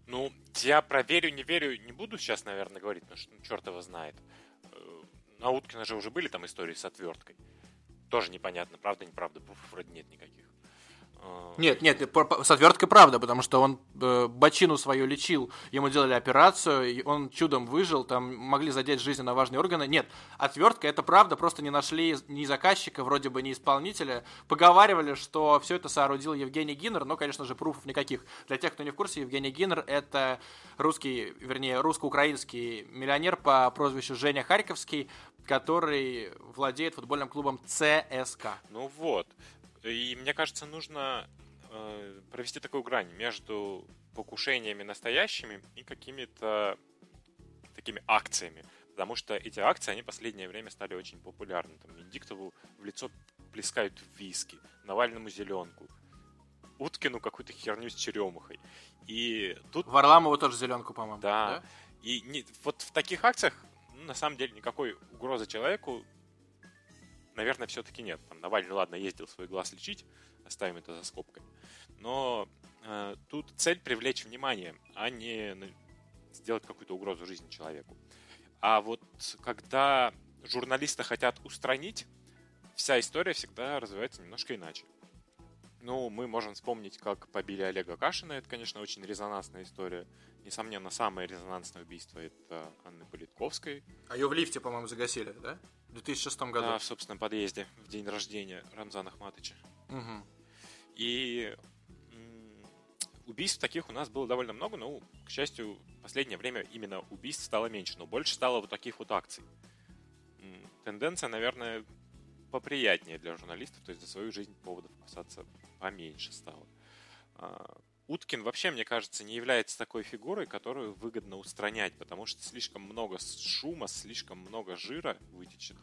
Ну, я про верю, не верю не буду сейчас, наверное, говорить, потому что ну, черт его знает. На Уткина же уже были там истории с отверткой. Тоже непонятно, правда, неправда, вроде нет никаких. А, нет, нет, с отверткой правда, потому что он э, бочину свою лечил, ему делали операцию, и он чудом выжил, там могли задеть жизненно важные органы. Нет, отвертка это правда, просто не нашли ни заказчика, вроде бы ни исполнителя. Поговаривали, что все это соорудил Евгений Гиннер, но, конечно же, пруфов никаких. Для тех, кто не в курсе, Евгений Гиннер это русский, вернее, русско-украинский миллионер по прозвищу Женя Харьковский, который владеет футбольным клубом ЦСКА. Ну вот. И мне кажется, нужно э, провести такую грань между покушениями настоящими и какими-то такими акциями. Потому что эти акции, они в последнее время стали очень популярны. Там Венедиктову в лицо плескают виски, Навальному зеленку, Уткину какую-то херню с черемухой. И тут... Варламову тоже зеленку, по-моему. Да. да? И не, вот в таких акциях, на самом деле, никакой угрозы человеку наверное, все-таки нет. Там Навальный, ладно, ездил свой глаз лечить, оставим это за скобками. Но э, тут цель привлечь внимание, а не сделать какую-то угрозу жизни человеку. А вот когда журналиста хотят устранить, вся история всегда развивается немножко иначе. Ну, мы можем вспомнить, как побили Олега Кашина. Это, конечно, очень резонансная история. Несомненно, самое резонансное убийство это Анны Политковской. А ее в лифте, по-моему, загасили, да? В 2006 году. Да, в собственном подъезде, в день рождения Рамзана Ахматыча. Угу. И убийств таких у нас было довольно много, но, к счастью, в последнее время именно убийств стало меньше, но больше стало вот таких вот акций. Тенденция, наверное, поприятнее для журналистов, то есть за свою жизнь поводов опасаться поменьше стало. А, Уткин вообще, мне кажется, не является такой фигурой, которую выгодно устранять, потому что слишком много шума, слишком много жира вытечет.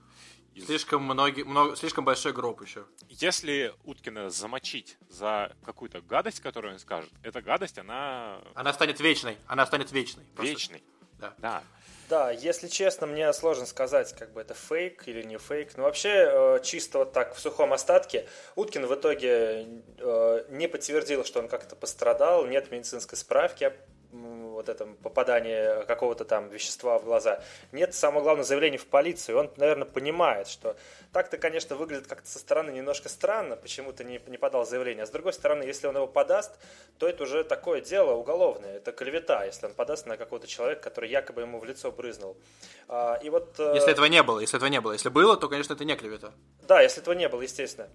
Из... Слишком, многие, много, слишком большой гроб еще. Если Уткина замочить за какую-то гадость, которую он скажет, эта гадость, она... Она станет вечной. Она станет вечной. Просто... Вечной. Да. да. Да, если честно, мне сложно сказать, как бы это фейк или не фейк. Но вообще, э, чисто вот так в сухом остатке, Уткин в итоге э, не подтвердил, что он как-то пострадал, нет медицинской справки вот этом попадании какого-то там вещества в глаза. Нет, самое главное, заявление в полицию. Он, наверное, понимает, что так-то, конечно, выглядит как-то со стороны немножко странно, почему-то не, не подал заявление. А с другой стороны, если он его подаст, то это уже такое дело уголовное. Это клевета, если он подаст на какого-то человека, который якобы ему в лицо брызнул. А, и вот, э, если этого не было, если этого не было. Если было, то, конечно, это не клевета. Да, если этого не было, естественно.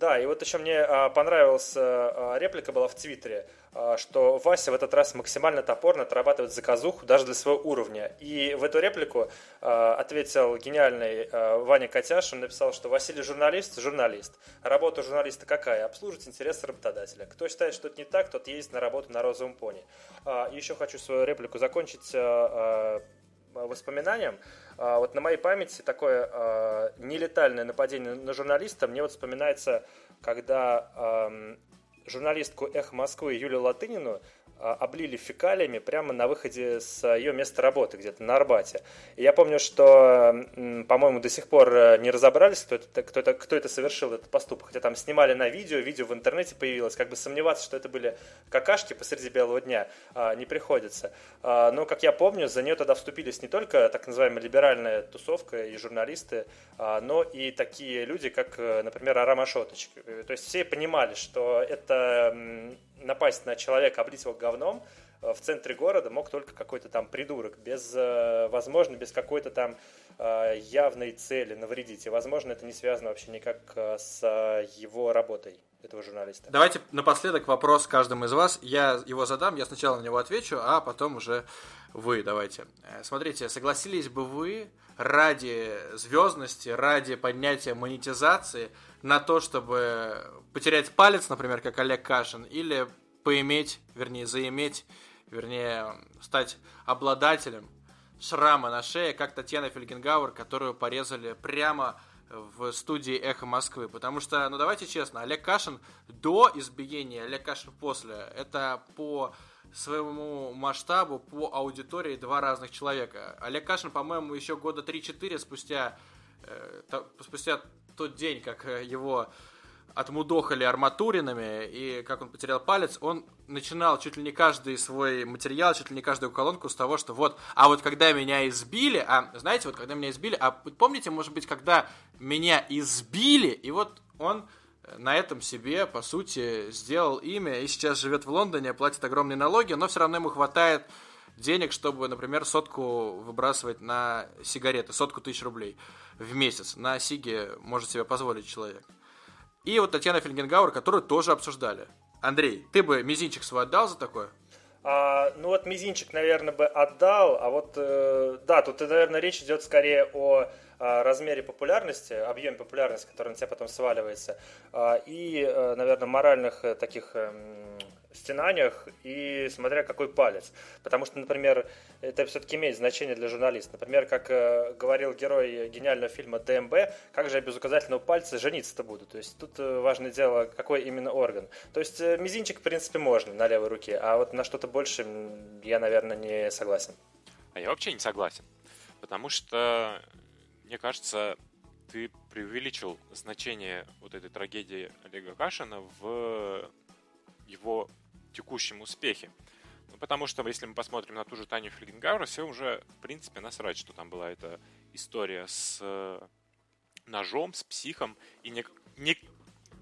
Да, и вот еще мне а, понравилась а, реплика была в Твиттере, а, что Вася в этот раз максимально топорно отрабатывает заказуху даже для своего уровня. И в эту реплику ответил гениальный Ваня Котяш, он написал, что Василий журналист, журналист. Работа журналиста какая? Обслуживать интересы работодателя. Кто считает, что это не так, тот ездит на работу на розовом пони. Еще хочу свою реплику закончить воспоминанием. А, вот на моей памяти такое а, нелетальное нападение на журналиста мне вот вспоминается, когда журналистку «Эхо Москвы» Юлию Латынину облили фекалиями прямо на выходе с ее места работы, где-то на Арбате. И я помню, что, по-моему, до сих пор э, не разобрались, кто это, кто, это, кто это совершил, этот поступок. Хотя там снимали на видео, видео в интернете появилось. Как бы сомневаться, что это были какашки посреди белого дня, а, не приходится. А, но, как я помню, за нее тогда вступились не только так называемая либеральная тусовка и журналисты, но и такие люди, как, э, например, Арам Ашотович. Э, то есть все понимали, что это напасть на человека, облить его говном э, в центре города мог только какой-то там придурок, без, э, возможно, без какой-то там э, явной цели навредить. И, возможно, это не связано вообще никак с его работой этого журналиста. Давайте напоследок вопрос каждому из вас. Я его задам, я сначала на него отвечу, а потом уже вы давайте. Смотрите, согласились бы вы ради звездности, ради поднятия монетизации на то, чтобы потерять палец, например, как Олег Кашин, или поиметь, вернее, заиметь, вернее, стать обладателем шрама на шее, как Татьяна Фельгенгауэр, которую порезали прямо в студии «Эхо Москвы». Потому что, ну давайте честно, Олег Кашин до избиения, Олег Кашин после, это по своему масштабу, по аудитории два разных человека. Олег Кашин, по-моему, еще года 3-4 спустя, э, спустя тот день, как э, его отмудохали арматуринами, и как он потерял палец, он начинал чуть ли не каждый свой материал, чуть ли не каждую колонку с того, что вот, а вот когда меня избили, а знаете, вот когда меня избили, а помните, может быть, когда меня избили, и вот он на этом себе, по сути, сделал имя и сейчас живет в Лондоне, платит огромные налоги, но все равно ему хватает денег, чтобы, например, сотку выбрасывать на сигареты, сотку тысяч рублей в месяц. На сиге может себе позволить человек. И вот Татьяна Фельгенгауэр, которую тоже обсуждали. Андрей, ты бы мизинчик свой отдал за такое? А, ну вот мизинчик, наверное, бы отдал, а вот, э, да, тут, наверное, речь идет скорее о размере популярности, объеме популярности, который на тебя потом сваливается, а, и, э, наверное, моральных э, таких эм, стенаниях и смотря какой палец. Потому что, например, это все-таки имеет значение для журналиста. Например, как э, говорил герой гениального фильма ДМБ, как же я без указательного пальца жениться-то буду. То есть тут э, важное дело, какой именно орган. То есть э, мизинчик, в принципе, можно на левой руке, а вот на что-то больше я, наверное, не согласен. А я вообще не согласен. Потому что, мне кажется, ты преувеличил значение вот этой трагедии Олега Кашина в его текущем успехе. Ну, потому что, если мы посмотрим на ту же Таню Фельгенгауэр, все уже, в принципе, насрать, что там была эта история с э, ножом, с психом, и не, не...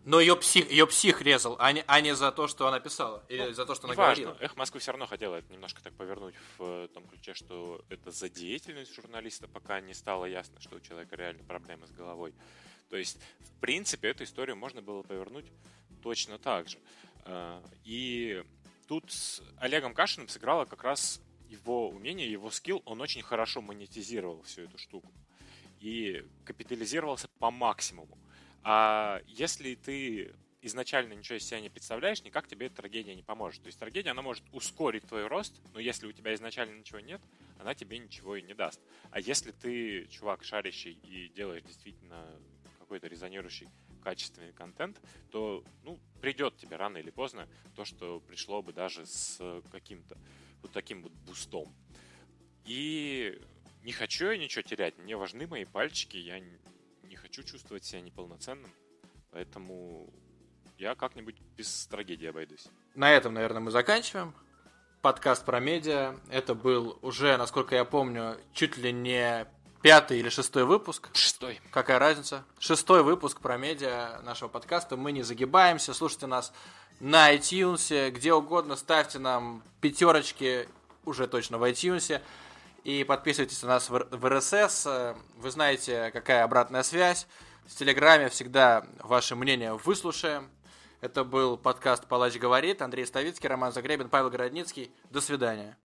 Но ее псих, ее псих резал, а не, а не за то, что она писала, или ну, за то, что она важно. говорила. Эх, Москвы все равно хотела это немножко так повернуть в э, том ключе, что это за деятельность журналиста, пока не стало ясно, что у человека реально проблемы с головой. То есть, в принципе, эту историю можно было повернуть точно так же. Э, и тут с Олегом Кашиным сыграло как раз его умение, его скилл, он очень хорошо монетизировал всю эту штуку и капитализировался по максимуму. А если ты изначально ничего из себя не представляешь, никак тебе эта трагедия не поможет. То есть трагедия, она может ускорить твой рост, но если у тебя изначально ничего нет, она тебе ничего и не даст. А если ты чувак шарящий и делаешь действительно какой-то резонирующий качественный контент, то ну, придет тебе рано или поздно то, что пришло бы даже с каким-то вот таким вот бустом. И не хочу я ничего терять, мне важны мои пальчики, я не хочу чувствовать себя неполноценным, поэтому я как-нибудь без трагедии обойдусь. На этом, наверное, мы заканчиваем. Подкаст про медиа. Это был уже, насколько я помню, чуть ли не пятый или шестой выпуск. Шестой. Какая разница? Шестой выпуск про медиа нашего подкаста. Мы не загибаемся. Слушайте нас на iTunes, где угодно. Ставьте нам пятерочки, уже точно в iTunes. И подписывайтесь на нас в РСС. Вы знаете, какая обратная связь. В Телеграме всегда ваше мнение выслушаем. Это был подкаст «Палач говорит». Андрей Ставицкий, Роман Загребин, Павел Городницкий. До свидания.